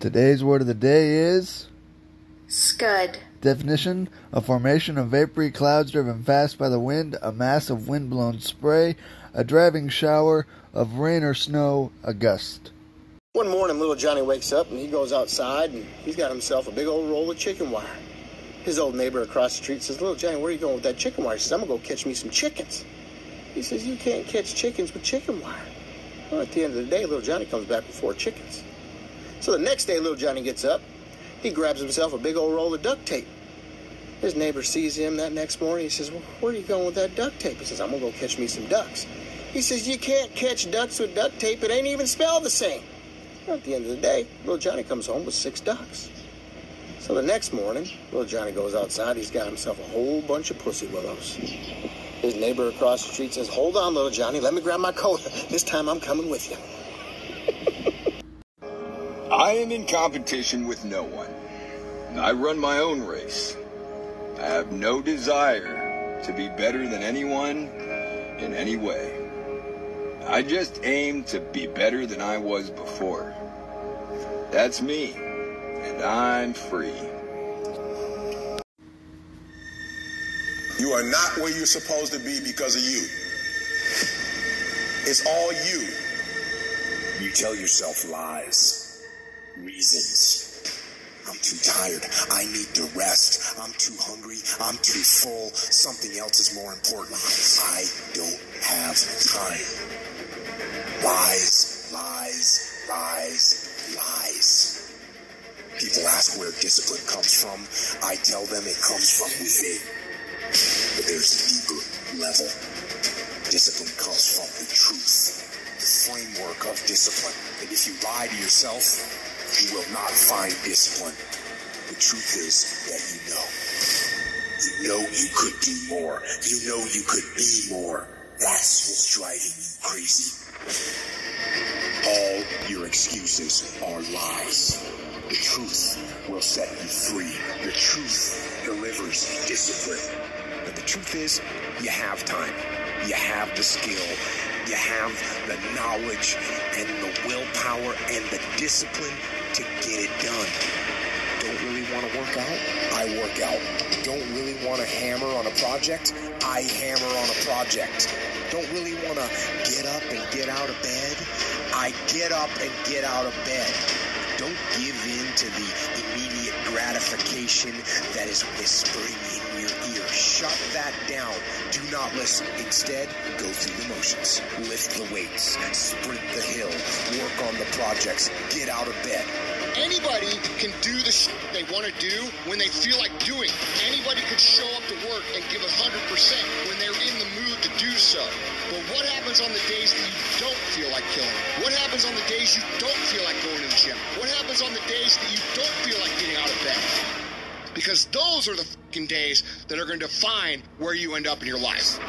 Today's word of the day is Scud. definition a formation of vapory clouds driven fast by the wind, a mass of wind blown spray, a driving shower of rain or snow, a gust. One morning, little Johnny wakes up and he goes outside and he's got himself a big old roll of chicken wire. His old neighbor across the street says, Little Johnny, where are you going with that chicken wire? He says, I'm going to go catch me some chickens. He says, You can't catch chickens with chicken wire. Well, at the end of the day, little Johnny comes back with four chickens. So the next day, little Johnny gets up. He grabs himself a big old roll of duct tape. His neighbor sees him that next morning. He says, well, Where are you going with that duct tape? He says, I'm going to go catch me some ducks. He says, You can't catch ducks with duct tape. It ain't even spelled the same. Well, at the end of the day, little Johnny comes home with six ducks. So the next morning, little Johnny goes outside. He's got himself a whole bunch of pussy willows. His neighbor across the street says, Hold on, little Johnny. Let me grab my coat. This time I'm coming with you. I am in competition with no one. I run my own race. I have no desire to be better than anyone in any way. I just aim to be better than I was before. That's me, and I'm free. You are not where you're supposed to be because of you. It's all you. You tell yourself lies, reasons. I'm too tired. I need to rest. I'm too hungry. I'm too full. Something else is more important. I don't have time. Lies, lies, lies, lies. People ask where discipline comes from. I tell them it comes from within. But there's a deeper level. Discipline comes from the truth, the framework of discipline. And if you lie to yourself, you will not find discipline. The truth is that you know. You know you could do more. You know you could be more. That's what's driving you crazy. All your excuses are lies. The truth will set you free. The truth delivers discipline. But the truth is, you have time. You have the skill. You have the knowledge and the willpower and the discipline to get it done. Don't really want to work out? I work out. Don't really want to hammer on a project? I hammer on a project. Don't really want to get up and get out of bed? I get up and get out of bed. Don't give in to the immediate gratification that is whispering in. Shut that down. Do not listen. Instead, go through the motions. Lift the weights. Sprint the hill. Work on the projects. Get out of bed. Anybody can do the shit they want to do when they feel like doing. Anybody could show up to work and give 100% when they're in the mood to do so. But what happens on the days that you don't feel like killing? What happens on the days you don't feel like going to the gym? What happens on the days that you don't feel like getting out of bed? Because those are the fucking days that are going to define where you end up in your life.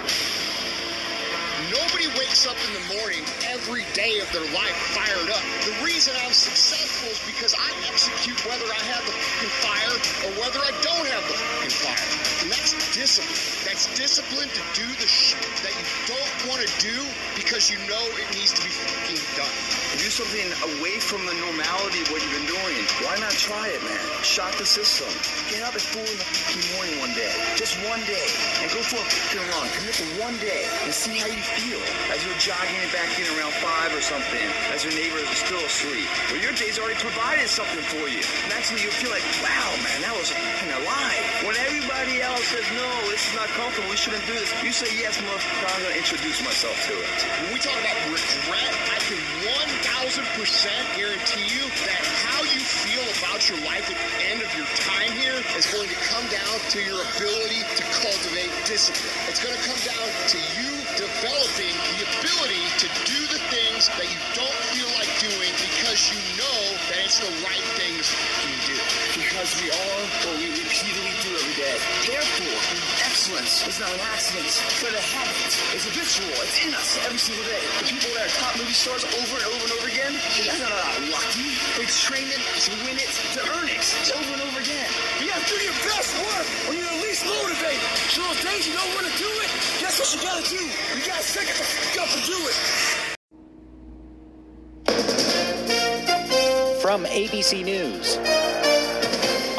Nobody wakes up in the morning every day of their life fired up. The reason I'm successful is because I execute whether I have the fucking fire or whether I don't have the fucking fire. And that's discipline. That's discipline to do the shit that you don't want to do because you know it needs to be fucking done. Do something away from the normality of what you've been doing. Why not try it, man? Shock the system. Get up at 4 in the morning one day. Just one day. And go for a fucking run. Commit to one day and see how you feel. As you're jogging it back in around 5 or something. As your neighbors are still asleep. Well, your day's already provided something for you. And actually, you'll feel like, wow, man, that was fucking alive. When everybody else says, no, this is not comfortable, we shouldn't do this. You say, yes, motherfucker, I'm going to introduce myself to it. When we talk about regret, I can 1000% guarantee you that how you feel about your life end of your time here is going to come down to your ability to cultivate discipline. It's going to come down to you developing the ability to do the things that you don't feel like doing because you know that it's the right things fucking do. Because we are what we repeatedly do every day. Therefore, excellence is not an accident, but a habit. It's habitual. It's in us every single day. The people that are top movie stars over and over and over again, they're not lucky. They train it to win it, to earn it, over and over again. You gotta do your best work when you're the least motivated. So those days you don't want to do it, guess what you gotta do? You gotta stick it the fuck up and do it. from ABC News.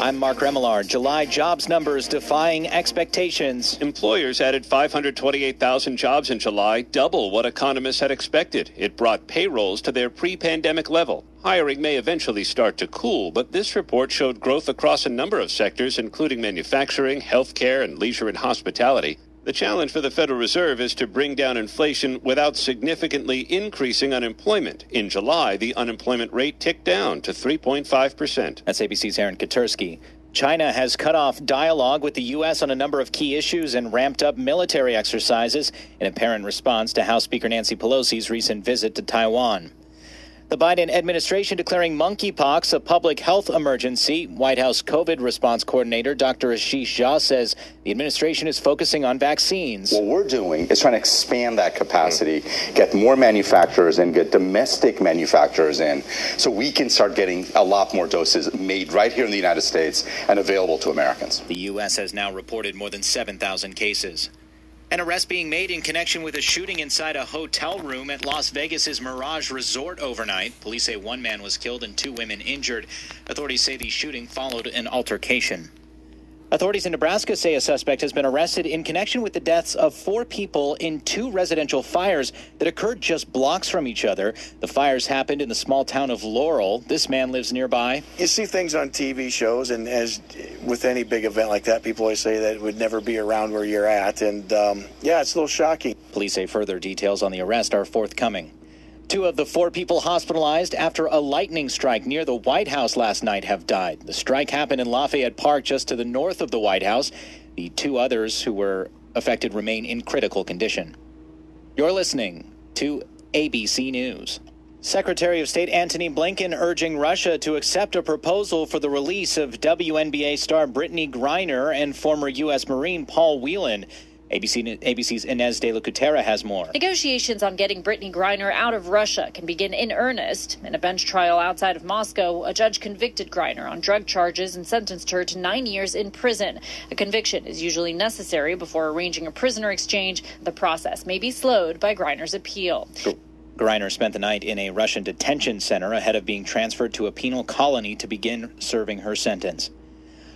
I'm Mark Remillard. July jobs numbers defying expectations. Employers added 528,000 jobs in July, double what economists had expected. It brought payrolls to their pre pandemic level. Hiring may eventually start to cool, but this report showed growth across a number of sectors, including manufacturing, healthcare, and leisure and hospitality. The challenge for the Federal Reserve is to bring down inflation without significantly increasing unemployment. In July, the unemployment rate ticked down to 3.5%. That's ABC's Aaron Katersky. China has cut off dialogue with the U.S. on a number of key issues and ramped up military exercises in apparent response to House Speaker Nancy Pelosi's recent visit to Taiwan. The Biden administration declaring monkeypox a public health emergency. White House COVID response coordinator Dr. Ashish Jha says the administration is focusing on vaccines. What we're doing is trying to expand that capacity, get more manufacturers and get domestic manufacturers in so we can start getting a lot more doses made right here in the United States and available to Americans. The U.S. has now reported more than 7,000 cases. An arrest being made in connection with a shooting inside a hotel room at Las Vegas's Mirage Resort overnight. Police say one man was killed and two women injured. Authorities say the shooting followed an altercation. Authorities in Nebraska say a suspect has been arrested in connection with the deaths of four people in two residential fires that occurred just blocks from each other. The fires happened in the small town of Laurel. This man lives nearby. You see things on TV shows, and as with any big event like that, people always say that it would never be around where you're at. And um, yeah, it's a little shocking. Police say further details on the arrest are forthcoming. Two of the four people hospitalized after a lightning strike near the White House last night have died. The strike happened in Lafayette Park, just to the north of the White House. The two others who were affected remain in critical condition. You're listening to ABC News. Secretary of State Antony Blinken urging Russia to accept a proposal for the release of WNBA star Brittney Griner and former U.S. Marine Paul Whelan. ABC, ABC's Ines de La Cuetara has more. Negotiations on getting Brittney Griner out of Russia can begin in earnest. In a bench trial outside of Moscow, a judge convicted Griner on drug charges and sentenced her to nine years in prison. A conviction is usually necessary before arranging a prisoner exchange. The process may be slowed by Griner's appeal. Griner spent the night in a Russian detention center ahead of being transferred to a penal colony to begin serving her sentence.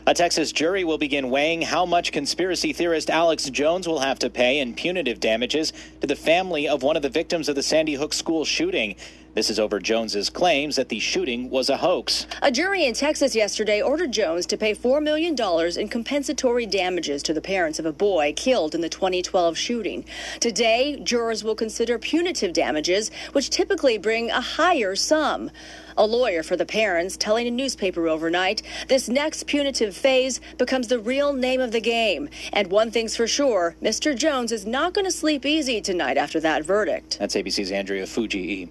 A Texas jury will begin weighing how much conspiracy theorist Alex Jones will have to pay in punitive damages to the family of one of the victims of the Sandy Hook school shooting. This is over Jones's claims that the shooting was a hoax. A jury in Texas yesterday ordered Jones to pay $4 million in compensatory damages to the parents of a boy killed in the 2012 shooting. Today, jurors will consider punitive damages, which typically bring a higher sum. A lawyer for the parents telling a newspaper overnight this next punitive phase becomes the real name of the game. And one thing's for sure Mr. Jones is not going to sleep easy tonight after that verdict. That's ABC's Andrea Fujii.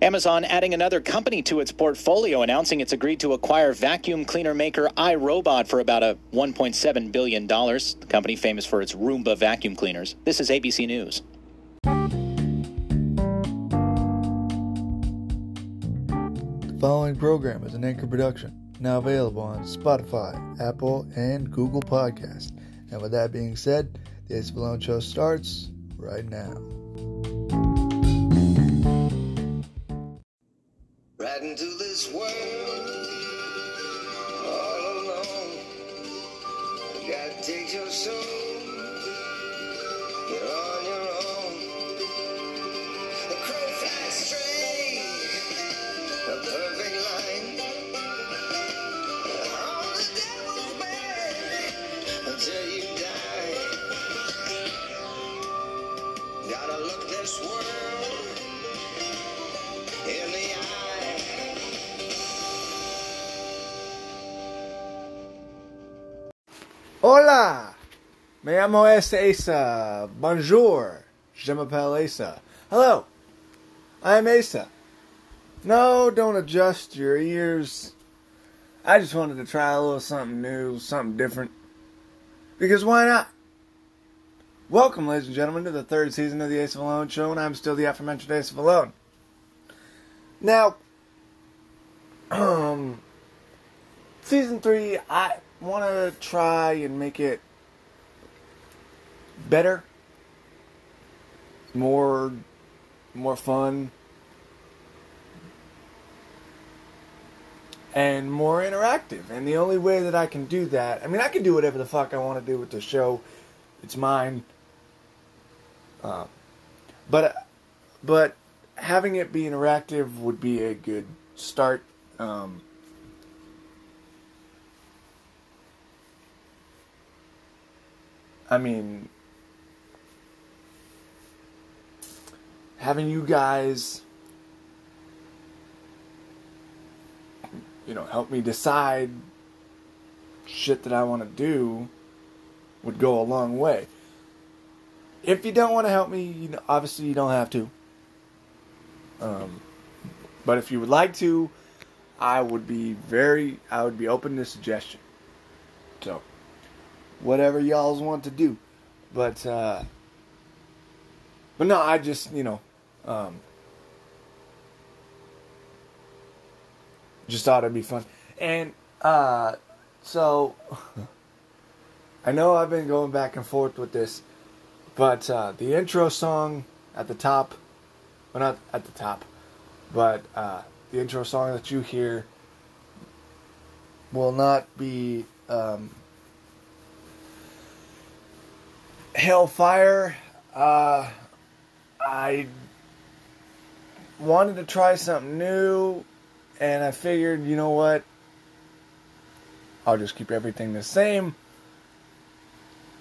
Amazon adding another company to its portfolio, announcing it's agreed to acquire vacuum cleaner maker iRobot for about a $1.7 billion. The company famous for its Roomba vacuum cleaners. This is ABC News. Following program is an Anchor production, now available on Spotify, Apple, and Google Podcast. And with that being said, the Ace Malone Show starts right now. Right into this world take your soul. Hola! Me llamo este Asa. Bonjour. Je m'appelle Asa. Hello. I'm Asa. No, don't adjust your ears. I just wanted to try a little something new, something different. Because why not? Welcome, ladies and gentlemen, to the third season of the Ace of Alone show, and I'm still the aforementioned Ace of Alone. Now, um, season three, I want to try and make it better, more, more fun. And more interactive. And the only way that I can do that, I mean, I can do whatever the fuck I want to do with the show. It's mine. Uh, but but having it be interactive would be a good start. Um, I mean, having you guys, you know, help me decide shit that I want to do would go a long way. If you don't want to help me, you know, obviously you don't have to. Um, but if you would like to, I would be very, I would be open to suggestion. So, whatever y'all want to do. But, uh, but no, I just, you know, um, just thought it'd be fun. And, uh, so, I know I've been going back and forth with this, but, uh, the intro song at the top, well, not at the top, but, uh, the intro song that you hear will not be, um, Hellfire. Uh, I wanted to try something new, and I figured, you know what? I'll just keep everything the same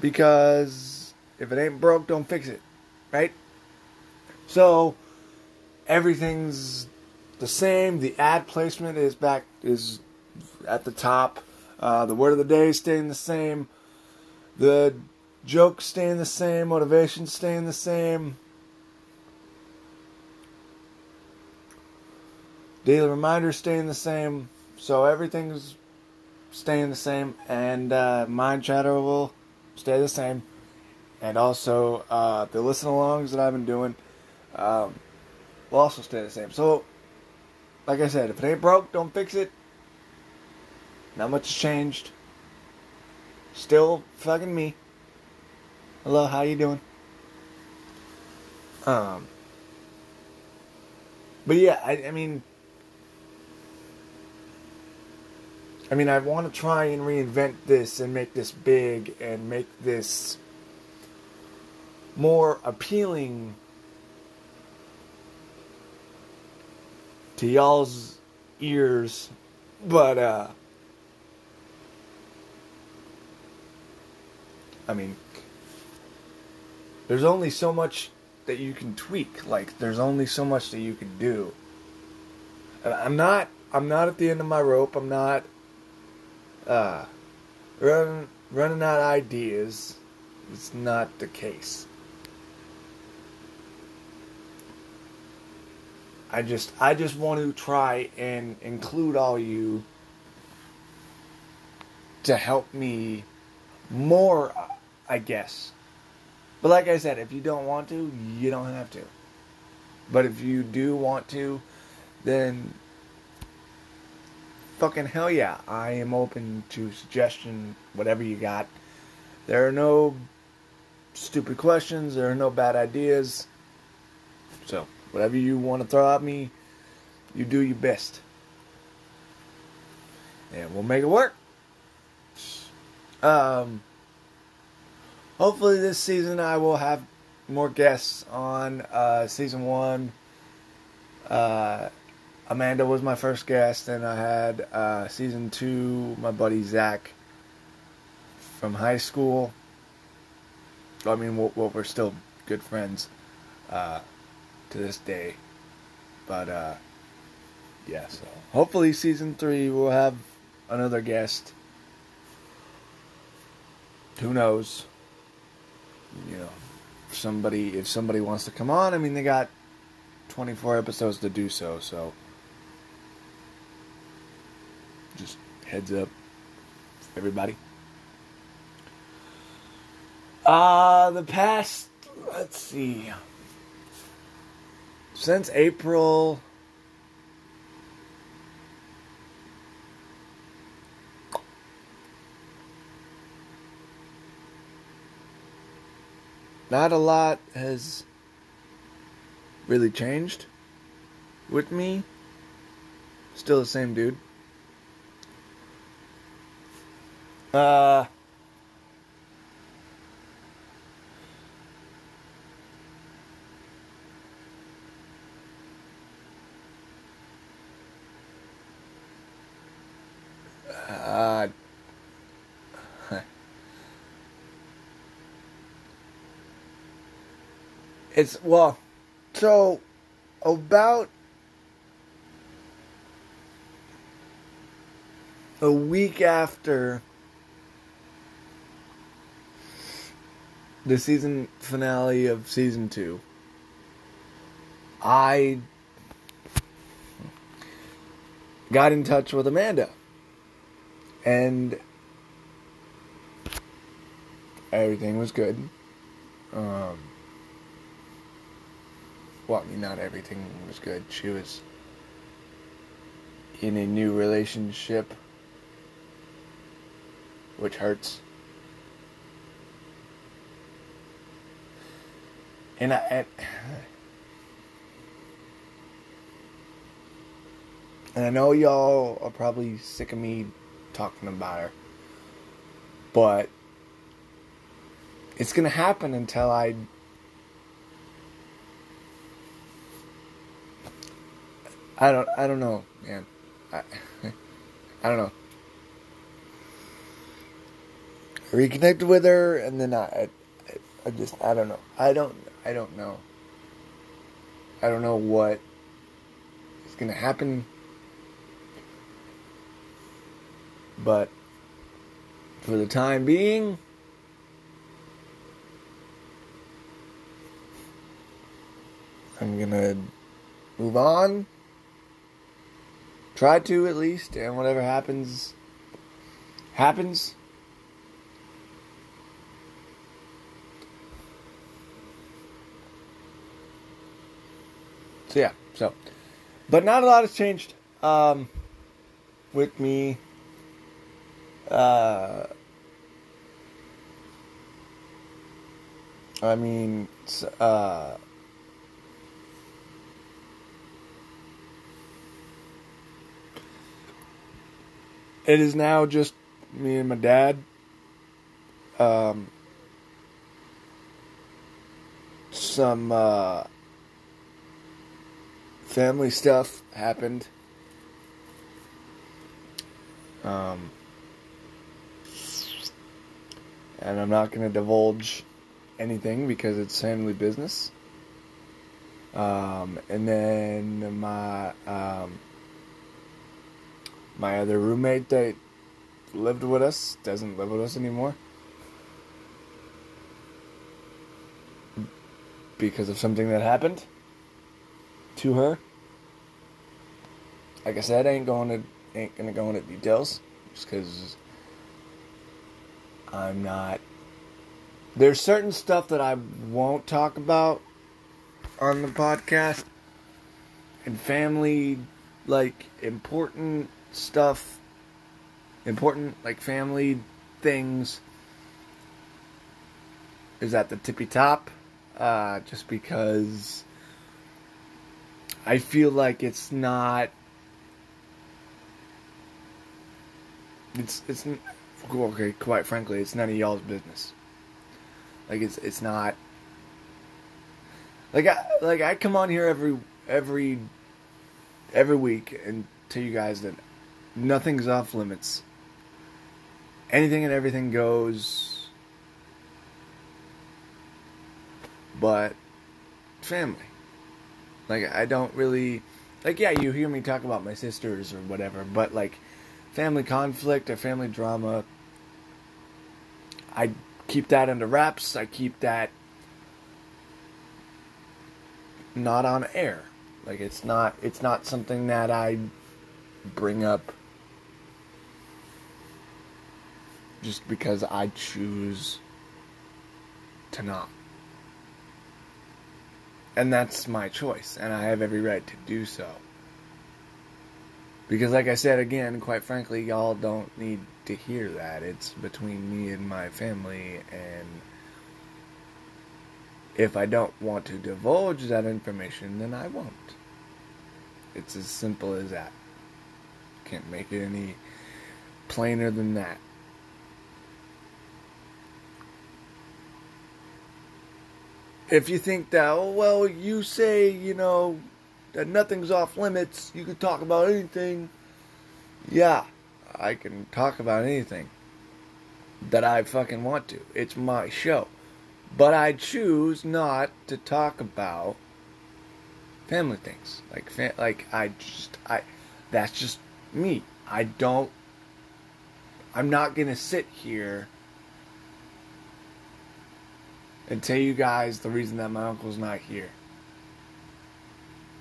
because if it ain't broke, don't fix it, right? So everything's the same. The ad placement is back is at the top. Uh, the word of the day is staying the same. The jokes staying the same. Motivation staying the same. Daily reminders staying the same. So everything's staying the same, and uh, mind chatter will stay the same. And also uh, the listen alongs that I've been doing um, will also stay the same. So, like I said, if it ain't broke, don't fix it. Not much has changed. Still fucking me. Hello, how you doing? Um, but yeah, I, I mean, I mean, I want to try and reinvent this and make this big and make this more appealing to y'all's ears, but uh, I mean, there's only so much that you can tweak. Like, there's only so much that you can do. And I'm not. I'm not at the end of my rope. I'm not uh, running running out ideas. is not the case. I just I just want to try and include all you to help me more, I guess. But like I said, if you don't want to, you don't have to. But if you do want to, then fucking hell yeah, I am open to suggestion, whatever you got. There are no stupid questions, there are no bad ideas. So, whatever you want to throw at me, you do your best. And we'll make it work. Um, hopefully, this season I will have more guests on. Uh, season one, uh, Amanda was my first guest, and I had uh, season two, my buddy Zach from high school. I mean, we're still good friends uh, to this day. But, uh, yeah, so hopefully season three we'll have another guest. Who knows? You know, somebody if somebody wants to come on, I mean they got 24 episodes to do so, so just heads up everybody. Uh the past let's see since April not a lot has really changed with me. Still the same dude. Uh. Uh, it's well, so about a week after the season finale of season two, I got in touch with Amanda. And everything was good. Um, well, not everything was good. She was in a new relationship, which hurts. And I, and, and I know y'all are probably sick of me talking about her, but it's gonna happen until I I don't I don't know, man. I I don't know. I reconnected with her and then I, I I just I don't know. I don't I don't know. I don't know what is gonna happen. But for the time being I'm gonna move on. Try to at least, and whatever happens, happens. So yeah, so, but not a lot has changed um, with me. Uh, I mean, uh, it is now just me and my dad. Um, some uh, family stuff happened. Um, and I'm not going to divulge anything because it's family business. Um, and then my um, my other roommate that lived with us doesn't live with us anymore because of something that happened to her. Like I said, I ain't going to ain't gonna go into details just because I'm not. There's certain stuff that I won't talk about on the podcast, and family, like important stuff, important like family things, is at the tippy top. Uh, just because I feel like it's not. It's it's okay. Quite frankly, it's none of y'all's business. Like it's it's not. Like I like I come on here every every every week and tell you guys that nothing's off limits. Anything and everything goes. But family. Like I don't really like yeah, you hear me talk about my sisters or whatever, but like family conflict or family drama I keep that under wraps. I keep that not on air. Like it's not it's not something that I bring up just because I choose to not. And that's my choice, and I have every right to do so. Because, like I said again, quite frankly, y'all don't need to hear that. It's between me and my family, and if I don't want to divulge that information, then I won't. It's as simple as that. Can't make it any plainer than that. If you think that, oh, well, you say, you know, that nothing's off limits, you can talk about anything. Yeah, I can talk about anything that I fucking want to. It's my show. But I choose not to talk about family things. Like fa- like I just I that's just me. I don't I'm not going to sit here and tell you guys the reason that my uncle's not here.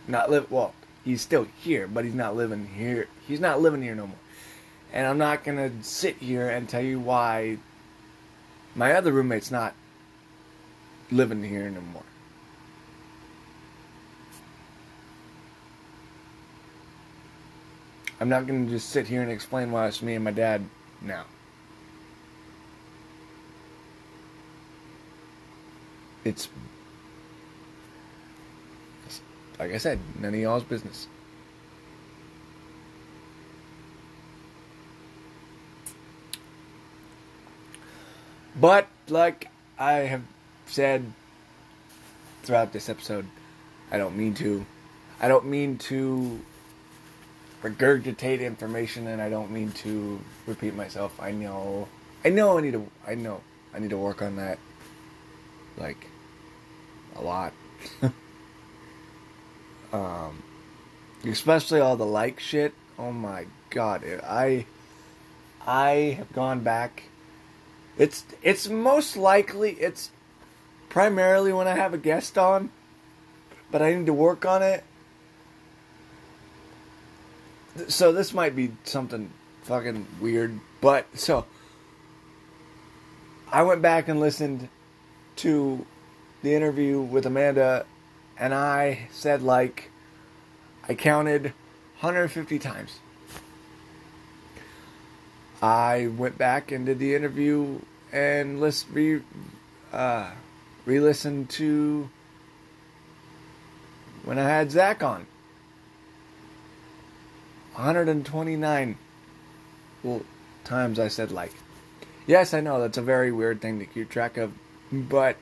Not live well, he's still here, but he's not living here. He's not living here no more. And I'm not gonna sit here and tell you why my other roommate's not living here no more. I'm not gonna just sit here and explain why it's me and my dad now. It's like I said, none of y'all's business. But, like I have said throughout this episode, I don't mean to. I don't mean to regurgitate information and I don't mean to repeat myself. I know I know I need to I know I need to work on that like a lot. um especially all the like shit. Oh my god. I I have gone back it's it's most likely it's primarily when I have a guest on, but I need to work on it. So this might be something fucking weird, but so I went back and listened to the interview with Amanda and I said like I counted 150 times. I went back and did the interview and list re uh, re-listened to when I had Zach on. 129 well, times I said like. Yes, I know that's a very weird thing to keep track of, but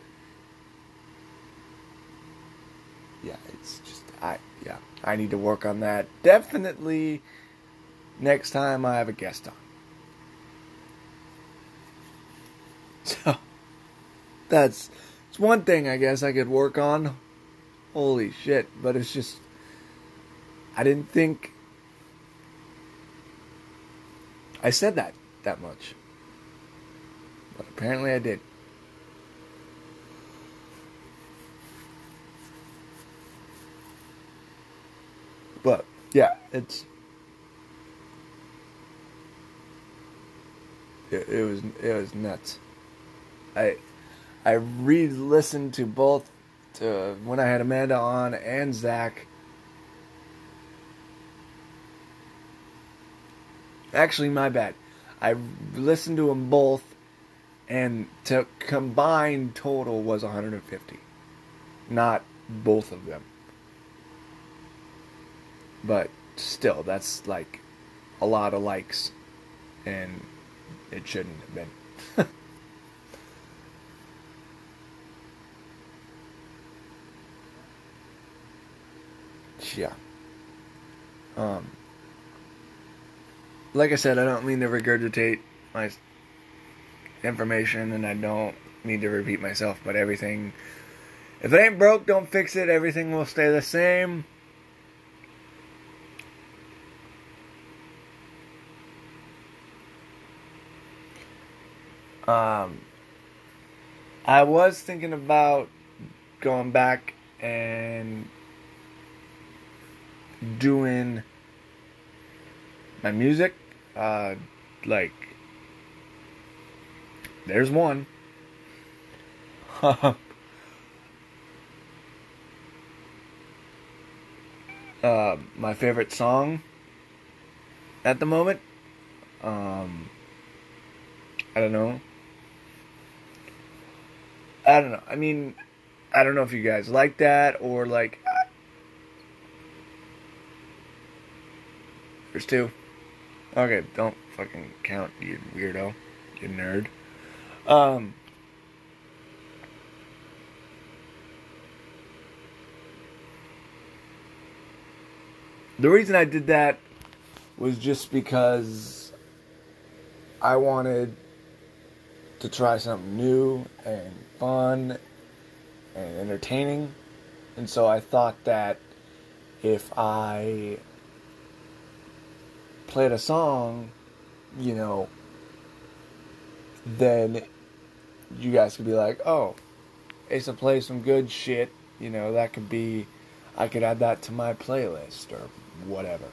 yeah, it's just I yeah I need to work on that. Definitely next time I have a guest on. So that's it's one thing I guess I could work on. Holy shit, but it's just I didn't think I said that that much. But apparently I did. But yeah, it's it, it was it was nuts. I I re-listened to both to when I had Amanda on and Zach. Actually, my bad. I listened to them both, and to combined total was 150, not both of them. But still, that's like a lot of likes, and it shouldn't have been. yeah. Um, like I said, I don't mean to regurgitate my information, and I don't need to repeat myself, but everything. If it ain't broke, don't fix it. Everything will stay the same. Um, I was thinking about going back and doing my music. Uh, like, there's one. uh, my favorite song at the moment. Um, I don't know. I don't know. I mean, I don't know if you guys like that or like. I... There's two. Okay, don't fucking count, you weirdo, you nerd. Um. The reason I did that was just because I wanted to try something new and fun and entertaining. And so I thought that if I played a song, you know, then you guys could be like, oh, Asa plays some good shit. You know, that could be, I could add that to my playlist or whatever.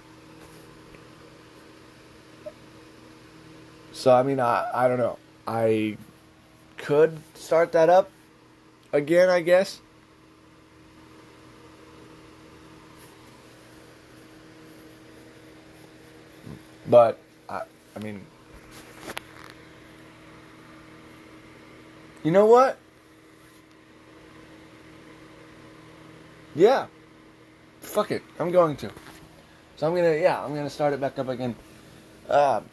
So, I mean, I, I don't know. I could start that up again, I guess. But, I, I mean, you know what? Yeah. Fuck it. I'm going to. So I'm gonna, yeah, I'm gonna start it back up again. Um,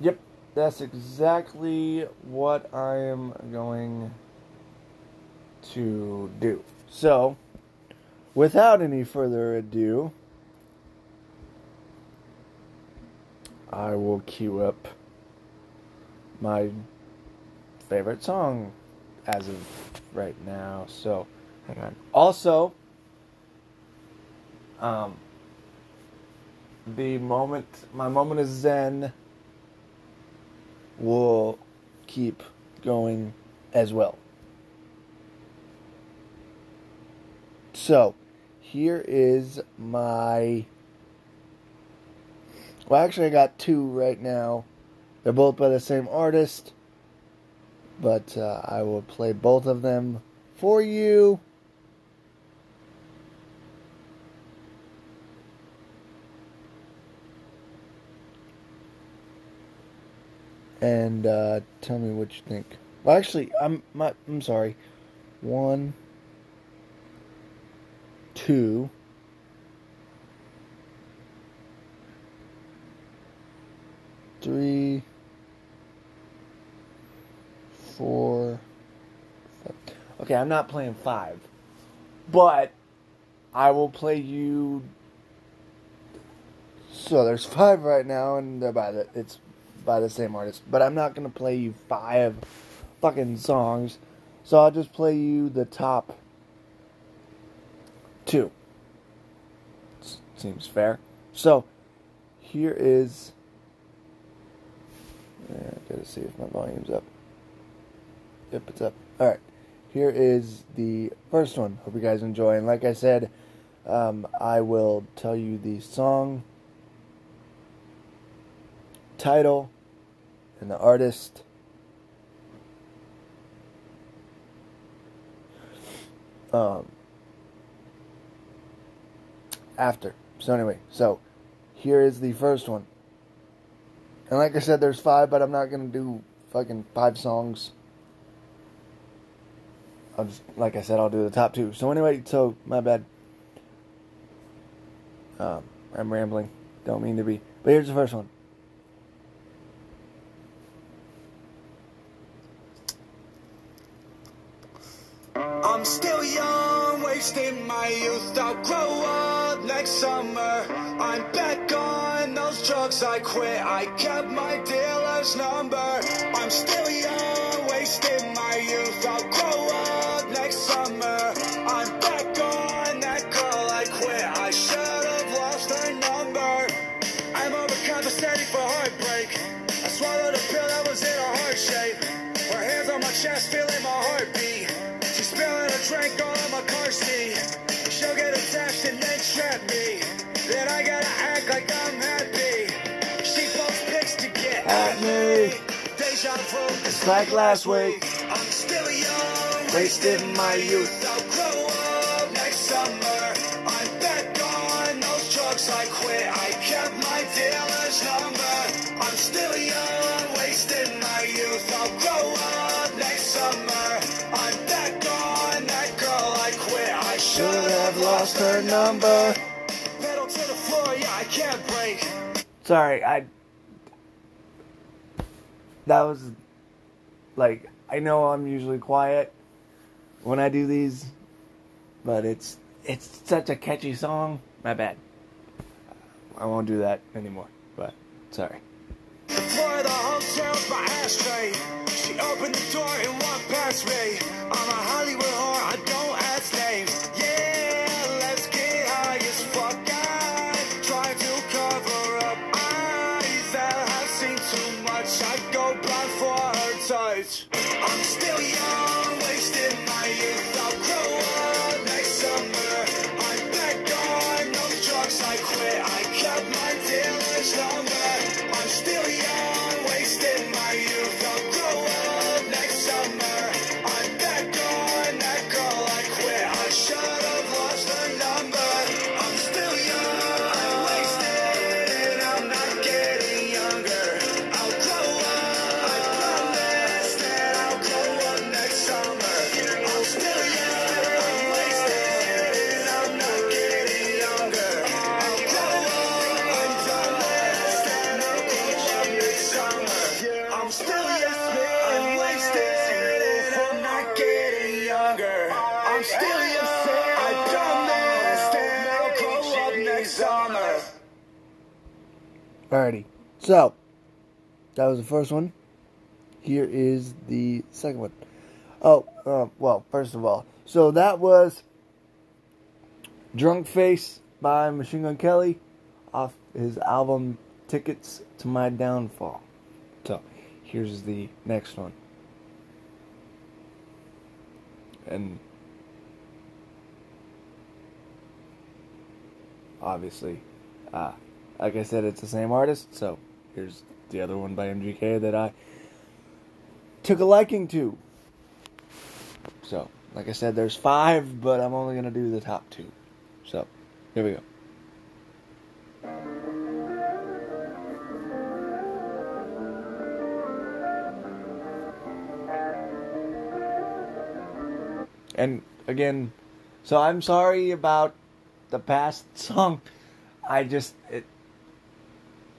yep, that's exactly what I am going to do. So, without any further ado, I will cue up my favorite song as of right now. So, hang on. Also, um, the moment, my moment of zen will keep going as well. So, here is my. Well, actually, I got two right now. They're both by the same artist, but uh, I will play both of them for you. And uh, tell me what you think. Well, actually, I'm my, I'm sorry. One, two, three, four. Five. Okay, I'm not playing five, but I will play you. So there's five right now, and by the it's by the same artist. But I'm not gonna play you five fucking songs, so I'll just play you the top two. Seems fair. So here is. Yeah, I gotta see if my volume's up. Yep, it's up. Alright. Here is the first one. Hope you guys enjoy. And like I said, um, I will tell you the song title and the artist. Um, after. So anyway, so here is the first one. And like I said, there's five, but I'm not gonna do fucking five songs. I'll just, like I said, I'll do the top two. So anyway, so my bad. Um, I'm rambling. Don't mean to be. But here's the first one. I'm still young, wasting my youth. I'll grow up next summer. I'm back on those drugs I quit. I kept my dealer's number. I'm still young, wasting my youth. I'll grow attached and then trap me. Then I gotta act like I'm happy. She posts pics to get At me. Deja vu. It's like last week. I'm still young. Wasting my youth. I'll grow up next summer. I'm back on those drugs I quit. I kept my dealer's number. Break. Sorry, I. That was. Like, I know I'm usually quiet when I do these, but it's it's such a catchy song. My bad. I won't do that anymore. But sorry. She opened the door and walked past me. I'm a Hollywood whore, So, that was the first one. Here is the second one. Oh, uh, well, first of all, so that was Drunk Face by Machine Gun Kelly off his album Tickets to My Downfall. So, here's the next one. And obviously, uh, like I said, it's the same artist, so here's the other one by MGK that I took a liking to. So, like I said, there's five, but I'm only gonna do the top two. So, here we go. And again, so I'm sorry about the past song. I just it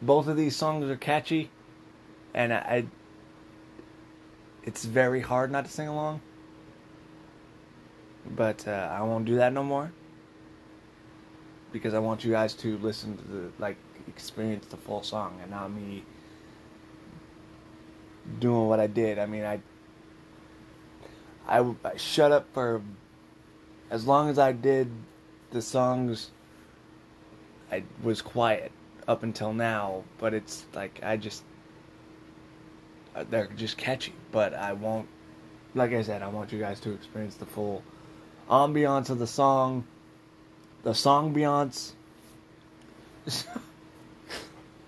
both of these songs are catchy and I, I it's very hard not to sing along. But uh, I won't do that no more because I want you guys to listen to the like experience the full song and not me doing what I did. I mean, I I, I shut up for as long as I did the songs. I was quiet up until now, but it's like I just uh, they're just catchy. But I won't, like I said, I want you guys to experience the full ambiance of the song, the song beyonce.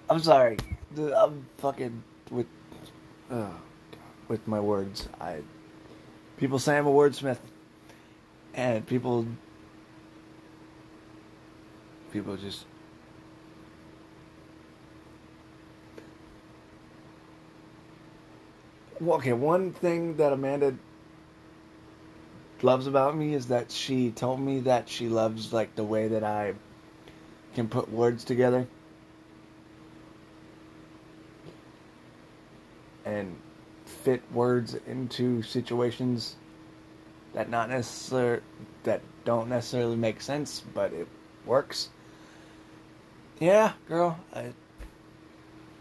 I'm sorry, I'm fucking with, uh, with my words. I people say I'm a wordsmith, and people people just okay, one thing that Amanda loves about me is that she told me that she loves like the way that I can put words together and fit words into situations that not necessar that don't necessarily make sense, but it works. Yeah, girl, I,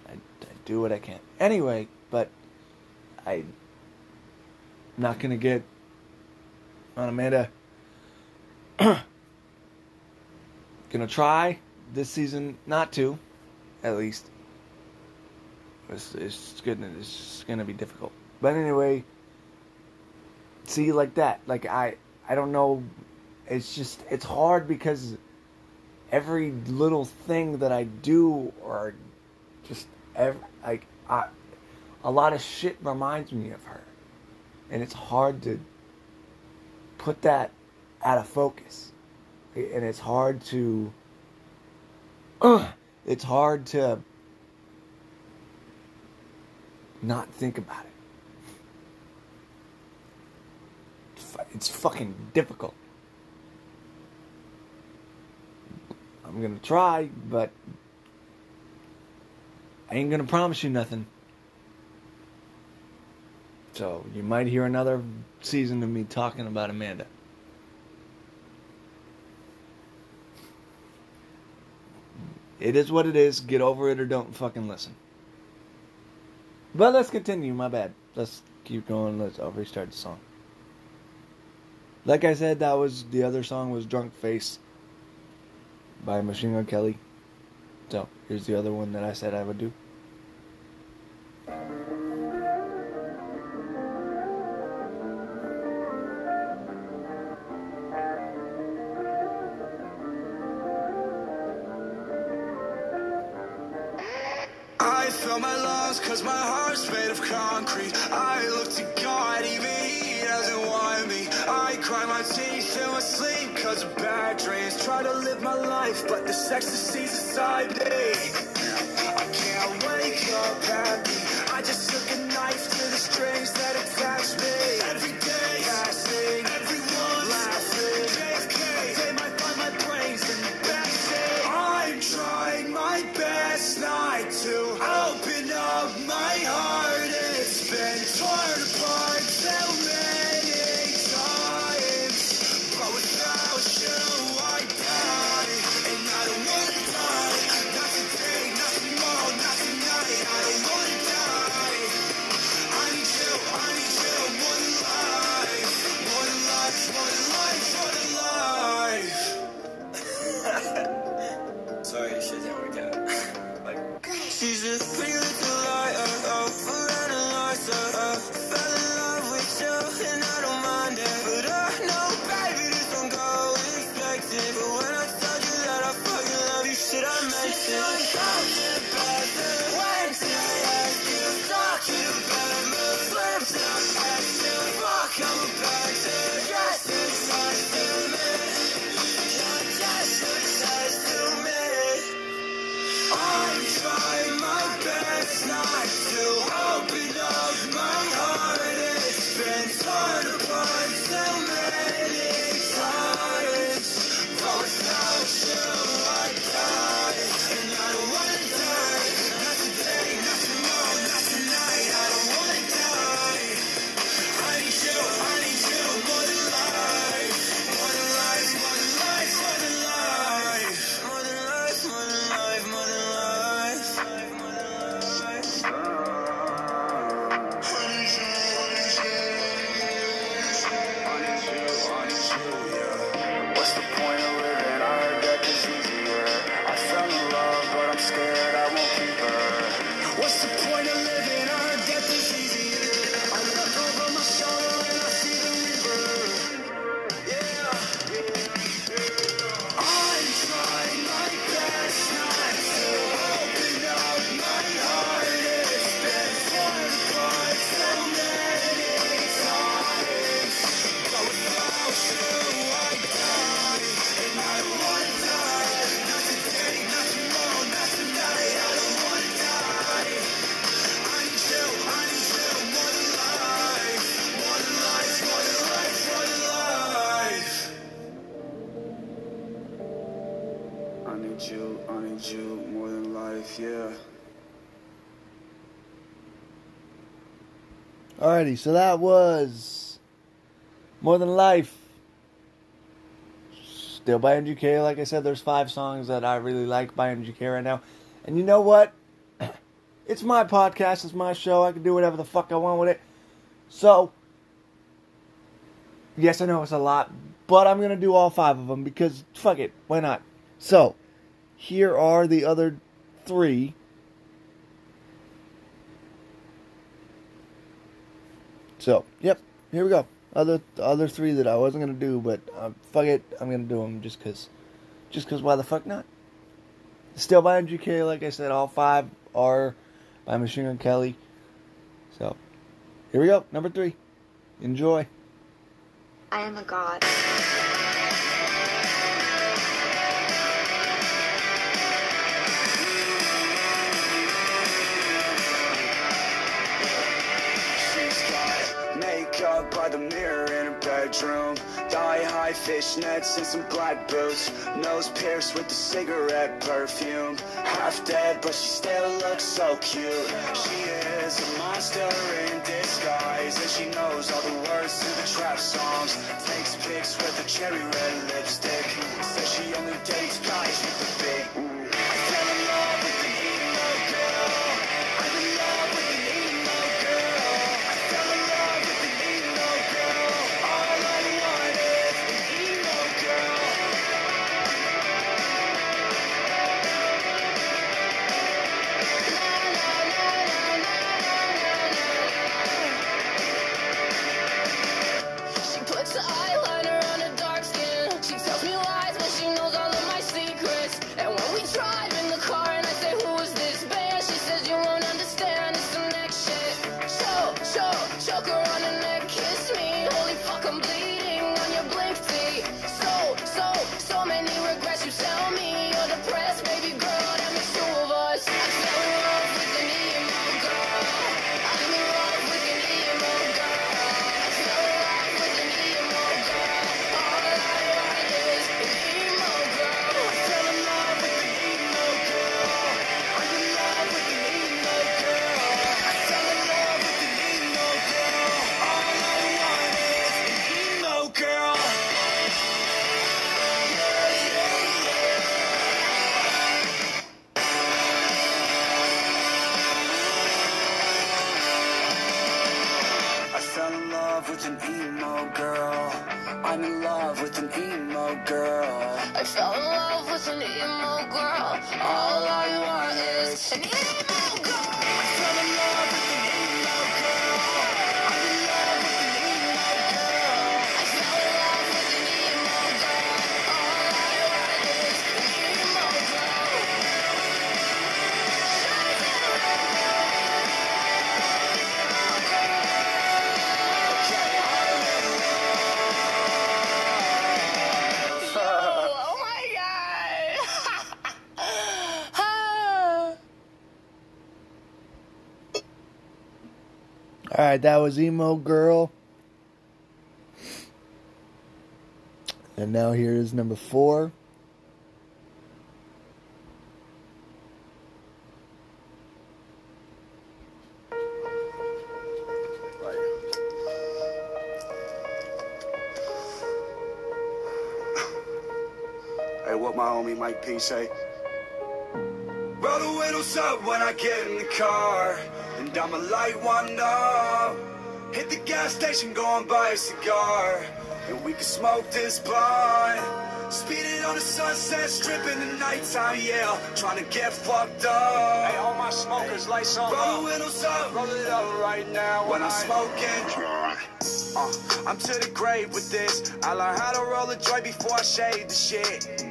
I, I do what I can. Anyway, but I not gonna get on Amanda. gonna try this season not to, at least. It's, it's gonna it's gonna be difficult. But anyway, see like that. Like I I don't know. It's just it's hard because every little thing that I do or just every, like I a lot of shit reminds me of her. And it's hard to put that out of focus. And it's hard to it's hard to not think about it. It's It's fucking difficult. I'm gonna try, but I ain't gonna promise you nothing. So you might hear another season of me talking about Amanda. It is what it is. Get over it or don't fucking listen. But let's continue. My bad. Let's keep going. Let's I'll restart the song. Like I said, that was the other song was "Drunk Face" by Machine Gun Kelly. So here's the other one that I said I would do. I fill my lungs cause my heart's made of concrete. I look to God, even He doesn't want me. I cry my teeth in my sleep cause of bad dreams. Try to live my life, but this ecstasy's inside me. I can't wake up happy. I just took a knife to the strings that attach me. Every day, Alrighty, so that was More Than Life. Still by MGK. Like I said, there's five songs that I really like by MGK right now. And you know what? It's my podcast, it's my show. I can do whatever the fuck I want with it. So, yes, I know it's a lot, but I'm going to do all five of them because fuck it. Why not? So, here are the other three. So, yep, here we go. Other other three that I wasn't gonna do, but uh, fuck it, I'm gonna do them just cause, just cause why the fuck not? Still by MGK, like I said, all five are by Machine Gun Kelly. So, here we go, number three. Enjoy. I am a god. The mirror in her bedroom. Thigh high fishnets and some black boots. Nose pierced with the cigarette perfume. Half dead, but she still looks so cute. She is a monster in disguise, and she knows all the words to the trap songs. Takes pics with a cherry red lipstick. Says she only dates guys right, that was emo girl. And now here is number four. Hey, what my homie Mike P say? Roll the windows up when I get in the car, and I'ma light one. Hit the gas station, go and buy a cigar, and we can smoke this blunt. Speeding on the sunset strip in the nighttime, yeah. Trying to get fucked up. Hey, all my smokers, lights on. Roll the windows up, roll it up right now when I'm smoking. Uh, I'm to the grave with this. I learned how to roll a joint before I shade the shit.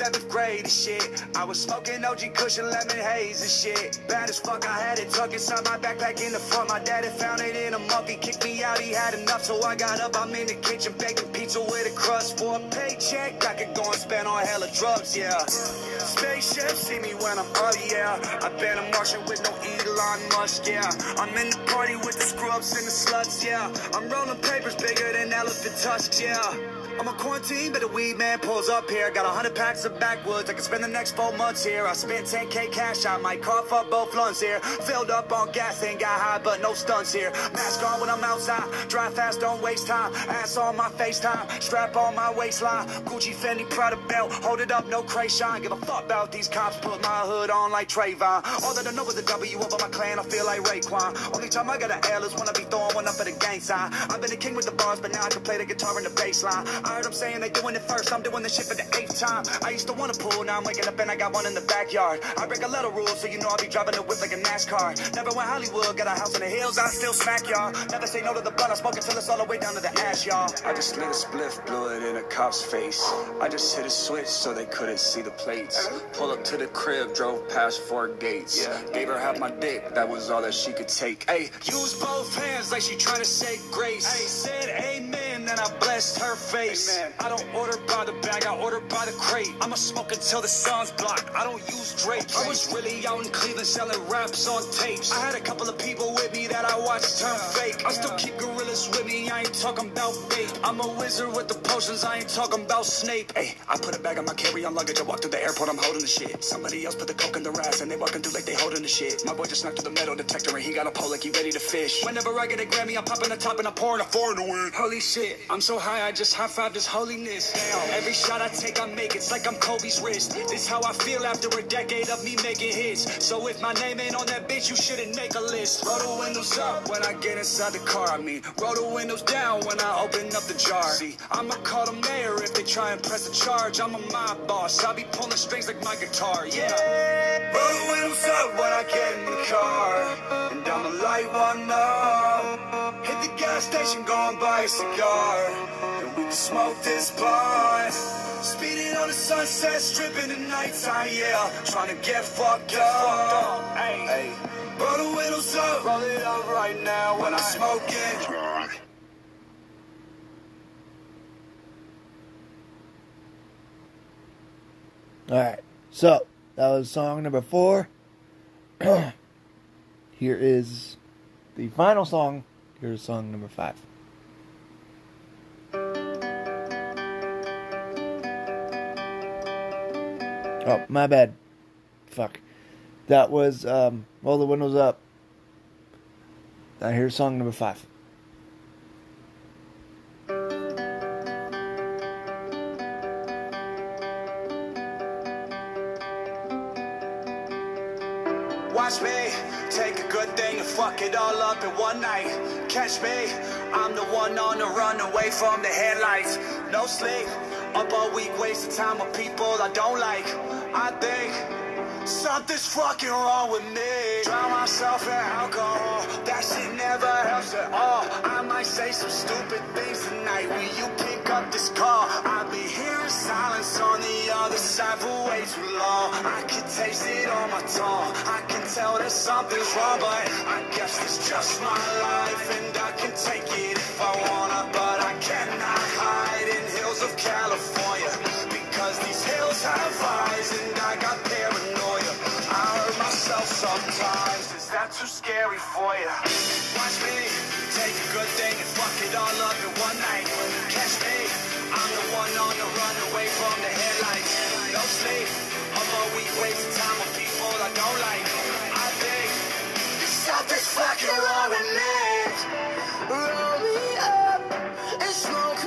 Seventh grade and shit. I was smoking OG cushion lemon haze and shit. Bad as fuck, I had it tucked inside my backpack in the front. My daddy found it in a month. He kicked me out, he had enough. So I got up, I'm in the kitchen baking pizza with a crust for a paycheck. I could go and spend on hella drugs, yeah. Spaceship, see me when I'm up, yeah. I've been a Martian with no Elon Musk, yeah. I'm in the party with the scrubs and the sluts, yeah. I'm rolling papers bigger than elephant tusks, yeah. I'm on quarantine, but a weed man pulls up here. Got a hundred packs of backwoods. I can spend the next four months here. I spent 10k cash. I might cough up both lungs here. Filled up on gas, ain't got high, but no stunts here. Mask on when I'm outside. Drive fast, don't waste time. Ass on my FaceTime. Strap on my waistline. Gucci, Fendi, Prada belt. Hold it up, no shine. Give a fuck about these cops. Put my hood on like Trayvon. All that I know is a W over my clan. I feel like Raekwon. Only time I got an L is when I be throwing one up at the gang sign. I've been a king with the bars, but now I can play the guitar and the bass line. I heard them saying they doing it first. I'm doing this shit for the eighth time. I used to want to pool, now I'm waking up and I got one in the backyard. I break a lot of rules, so you know I'll be driving the whip like a NASCAR. Never went Hollywood, got a house in the hills, I still smack y'all. Never say no to the blunt, I smoke until it's all the way down to the ash, y'all. I just lit a spliff, blew it in a cop's face. I just hit a switch so they couldn't see the plates. Pull up to the crib, drove past four gates. Yeah. Gave her half my dick, that was all that she could take. Hey, use both hands like she trying to say grace. Hey, said amen, then I blessed her face. I don't order by the bag, I order by the crate. I'ma smoke until the sun's blocked. I don't use drapes. I was really out in Cleveland selling raps on tapes. I had a couple of people with me that I watched turn fake. I still keep gorillas with me, I ain't talking about bait. I'm a wizard with the potions, I ain't talking about Snape. Hey, I put a bag on my carry-on luggage, I walk through the airport, I'm holding the shit. Somebody else put the coke in the ass and they walking through like they holding the shit. My boy just knocked through the metal detector and he got a pole like he ready to fish. Whenever I get a Grammy, I'm popping the top and I'm pouring a foreign away. Holy shit, I'm so high, I just high five this holiness. Every shot I take, I make it's like I'm Kobe's wrist. This how I feel after a decade of me making hits. So if my name ain't on that bitch, you shouldn't make a list. Roll the windows up when I get inside the car, I mean. Roll the windows down when I open up the jar. See, I'ma call the mayor if they try and press a charge. I'm a mob boss, I'll be pulling strings like my guitar, yeah. Roll the windows up when I get in the car. And I'ma light one up. Hit the gas station, go and buy a cigar. And we can smoke this blunt. Speeding on the sunset stripping in the nighttime, yeah. Trying to get fucked up. Hey, hey. Roll the windows up, roll it up right now when I'm smoking. All right. So that was song number four. Here is the final song. Here's song number five. Oh, my bad. Fuck. That was um, Roll the Windows Up. Now here's song number five. Watch me take a good thing and fuck it all up in one night. Catch me, I'm the one on the run away from the headlights. No sleep, up all week, wasting time with people I don't like. I think something's fucking wrong with me. Drown myself in alcohol, that shit never helps at all. I might say some stupid things tonight when you pick up this call. I'll be hearing silence on the other side for way too long. I can taste it on my tongue. I can tell that something's wrong, but I guess it's just my life, and I can take it if I wanna, but I cannot hide in hills of California because these hills have eyes, and I got sometimes. Is that too scary for you? Watch me take a good thing and fuck it all up in one night. Catch me, I'm the one on the run away from the headlights. No sleep, I'm week wasting time with people I don't like. I think something's fucking wrong with me. Roll me up and smoke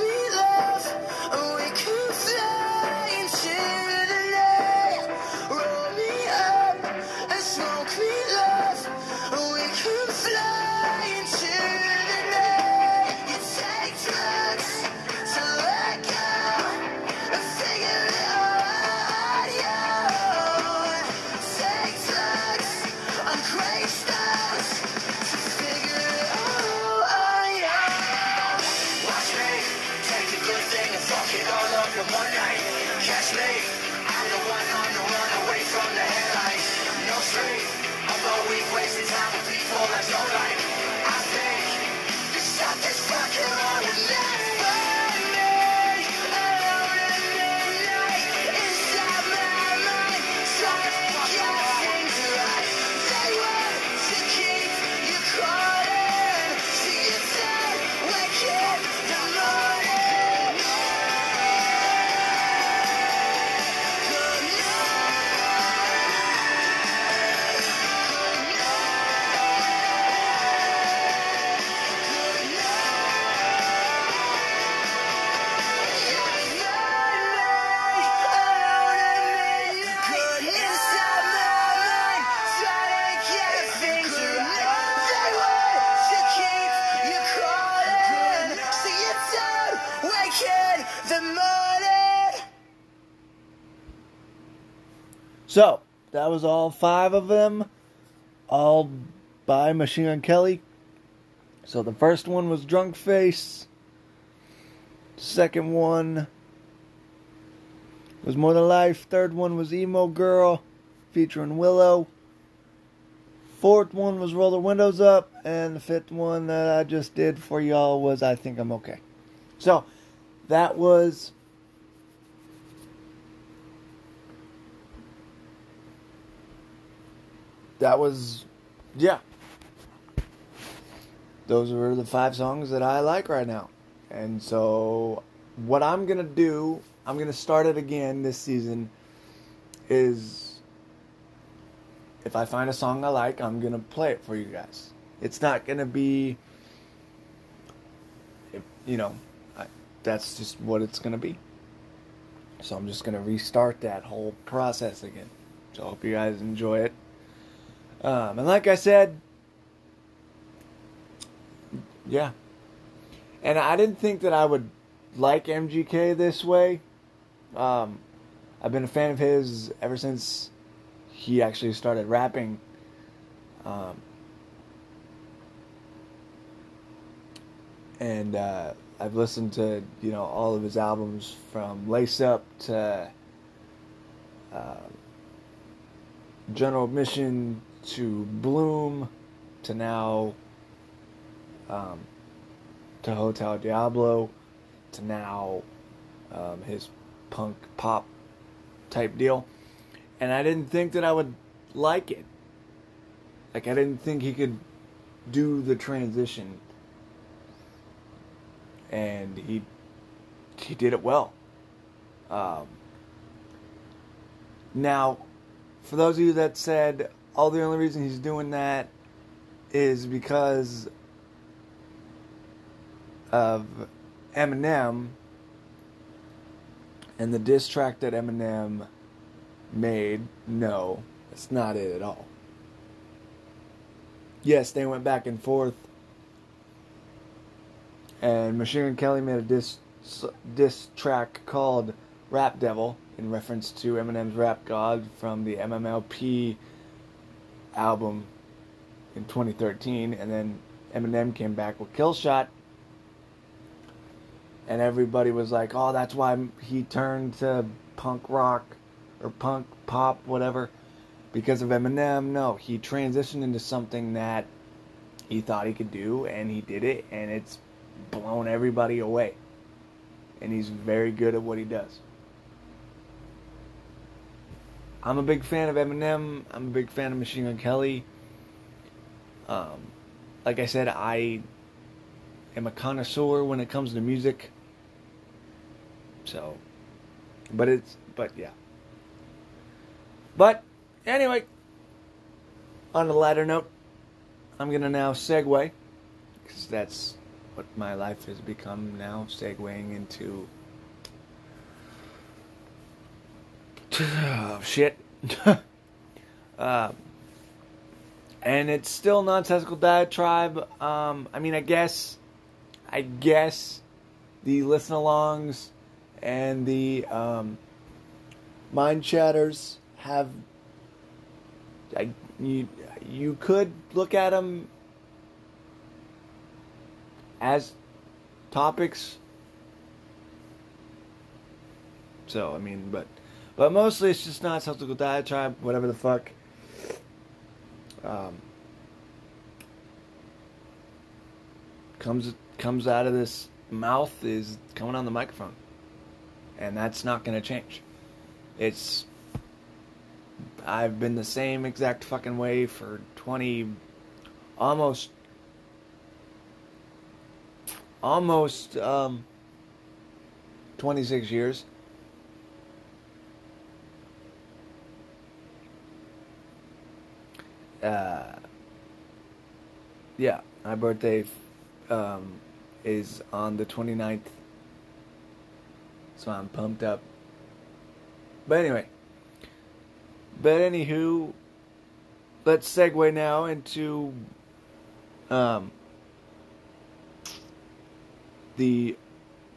So, that was all five of them, all by Machine Gun Kelly. So, the first one was Drunk Face. Second one was More Than Life. Third one was Emo Girl, featuring Willow. Fourth one was Roll the Windows Up. And the fifth one that I just did for y'all was I Think I'm Okay. So, that was that was yeah. Those were the five songs that i like right now. And so what i'm gonna do i'm gonna start it again this season is if i find a song i like i'm gonna play it for you guys. It's not gonna be you know I, that's just what it's gonna be. So i'm just gonna restart that whole process again. So i hope you guys enjoy it um, and like I said, yeah. And I didn't think that I would like MGK this way. Um, I've been a fan of his ever since he actually started rapping. Um, and uh, I've listened to you know all of his albums from Lace Up to uh, General Admission to Bloom to now um, to Hotel Diablo to now um, his punk pop type deal. And I didn't think that I would like it. Like, I didn't think he could do the transition. And he he did it well. Um, now, for those of you that said, all the only reason he's doing that is because of Eminem and the diss track that Eminem made. No, that's not it at all. yes, they went back and forth. And Machine Gun Kelly made a diss, diss track called Rap Devil in reference to Eminem's Rap God from the MMLP album in 2013. And then Eminem came back with Kill Shot. And everybody was like, oh, that's why he turned to punk rock or punk pop, whatever, because of Eminem. No, he transitioned into something that he thought he could do, and he did it, and it's blown everybody away. And he's very good at what he does. I'm a big fan of Eminem. I'm a big fan of Machine Gun Kelly. Um, like I said, I am a connoisseur when it comes to music. So, but it's, but yeah. But anyway, on a lighter note, I'm gonna now segue because that's what my life has become now, segueing into oh, shit. uh, and it's still nonsensical diatribe. Um, I mean, I guess, I guess, the listen-alongs and the um, mind chatters have. I, you you could look at them as topics. So I mean, but but mostly it's just nonsensical diatribe, whatever the fuck. Um, comes comes out of this mouth is coming on the microphone, and that's not going to change. It's I've been the same exact fucking way for twenty, almost, almost um, twenty six years. Uh, yeah, my birthday um, is on the 29th. So I'm pumped up. But anyway. But anywho, let's segue now into um, the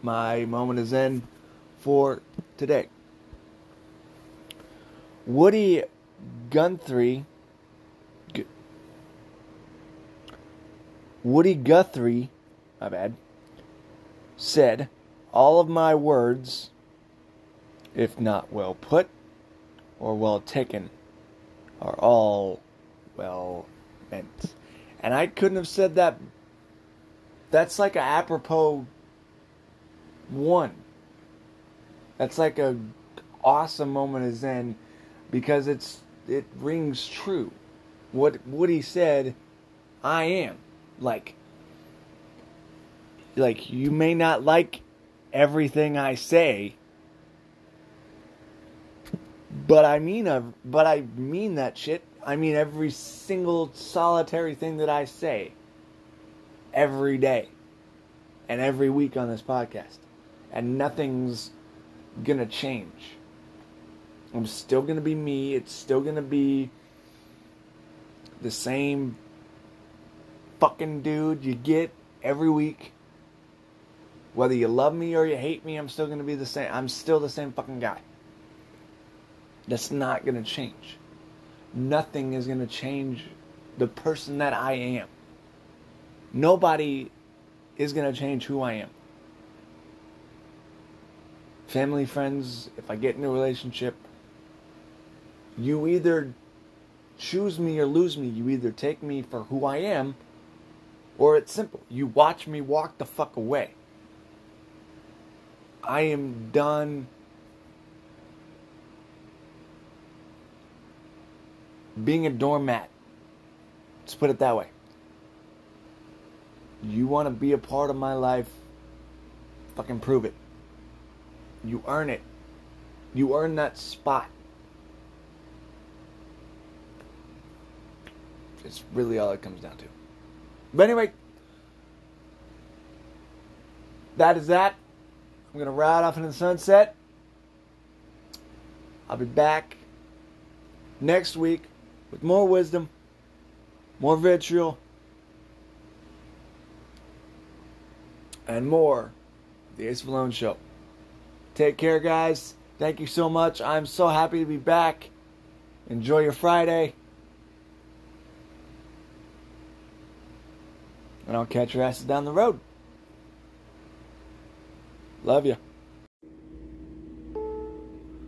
my moment of Zen for today. Woody Guthrie Woody Guthrie, my bad, said, All of my words, if not well put or well taken, are all well meant. And I couldn't have said that. That's like a apropos one. That's like a awesome moment of Zen because it's it rings true. What Woody said, I am like like you may not like everything I say, but I mean a, but I mean that shit. I mean every single solitary thing that I say every day and every week on this podcast. And nothing's going to change. I'm still going to be me. It's still going to be the same fucking dude you get every week. Whether you love me or you hate me, I'm still going to be the same. I'm still the same fucking guy. That's not going to change. Nothing is going to change the person that I am. Nobody is going to change who I am. Family, friends, if I get in a relationship, you either choose me or lose me. You either take me for who I am or it's simple. You watch me walk the fuck away. I am done being a doormat. Let's put it that way. You want to be a part of my life? Fucking prove it. You earn it. You earn that spot. It's really all it comes down to. But anyway, that is that. I'm going to ride off into the sunset. I'll be back next week with more wisdom more vitriol, and more. The Ace Malone Show. Take care, guys. Thank you so much. I'm so happy to be back. Enjoy your Friday. And I'll catch your asses down the road. Love you.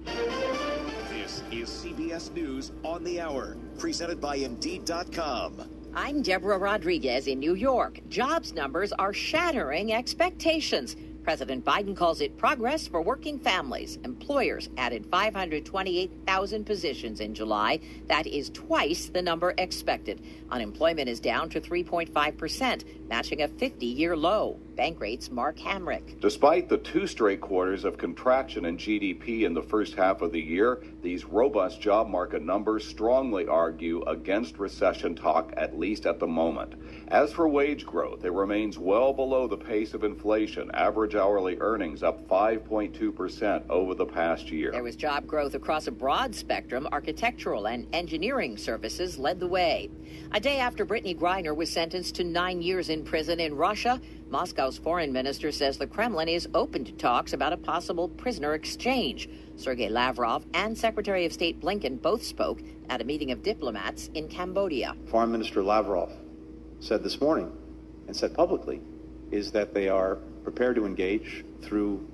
This is CBS News on the Hour, presented by Indeed.com. I'm Deborah Rodriguez in New York. Jobs numbers are shattering expectations. President Biden calls it progress for working families. Employers added 528,000 positions in July. That is twice the number expected. Unemployment is down to 3.5%, matching a 50 year low. Bankrate's Mark Hamrick. Despite the two straight quarters of contraction in GDP in the first half of the year, these robust job market numbers strongly argue against recession talk, at least at the moment. As for wage growth, it remains well below the pace of inflation, average hourly earnings up 5.2% over the past year. There was job growth across a broad spectrum. Architectural and engineering services led the way. A day after Brittney Griner was sentenced to nine years in prison in Russia, Moscow's foreign minister says the Kremlin is open to talks about a possible prisoner exchange. Sergei Lavrov and Secretary of State Blinken both spoke at a meeting of diplomats in Cambodia. Foreign Minister Lavrov said this morning and said publicly is that they are prepared to engage through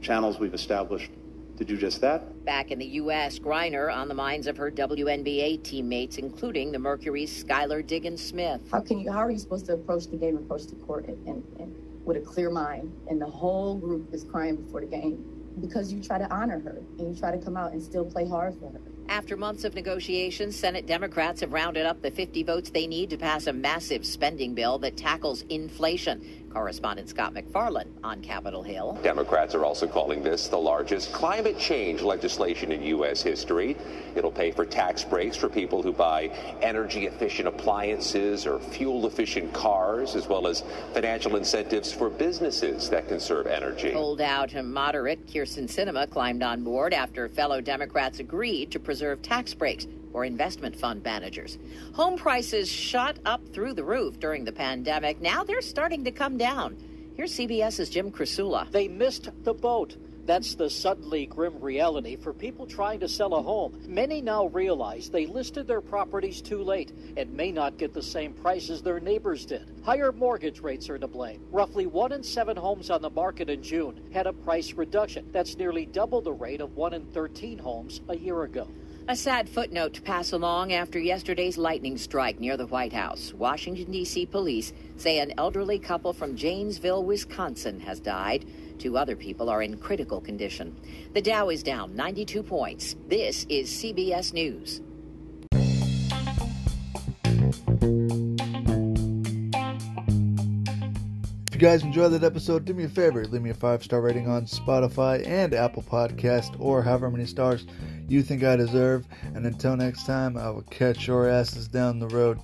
channels we've established to do just that. Back in the U.S., Griner on the minds of her WNBA teammates, including the Mercury's Skylar Diggins Smith. How can you? How are you supposed to approach the game, approach the court, and, and, and with a clear mind, and the whole group is crying before the game because you try to honor her and you try to come out and still play hard for her. After months of negotiations, Senate Democrats have rounded up the 50 votes they need to pass a massive spending bill that tackles inflation. Correspondent Scott MacFarlane on Capitol Hill. Democrats are also calling this the largest climate change legislation in U.S. history. It'll pay for tax breaks for people who buy energy efficient appliances or fuel efficient cars, as well as financial incentives for businesses that conserve energy. Holdout and moderate Kyrsten Sinema climbed on board after fellow Democrats agreed to preserve tax breaks for investment fund managers. Home prices shot up through the roof during the pandemic. Now they're starting to come down. Here's CBS's Jim Krasula. They missed the boat. That's the suddenly grim reality for people trying to sell a home. Many now realize they listed their properties too late and may not get the same prices their neighbors did. Higher mortgage rates are to blame. Roughly one in seven homes on the market in June had a price reduction. That's nearly double the rate of one in 13 homes a year ago. A sad footnote to pass along after yesterday's lightning strike near the White House. Washington, D.C. police say an elderly couple from Janesville, Wisconsin has died. Two other people are in critical condition. The Dow is down 92 points. This is CBS News. If you guys enjoyed that episode, do me a favor, leave me a five star rating on Spotify and Apple Podcast, or however many stars you think I deserve. And until next time, I will catch your asses down the road.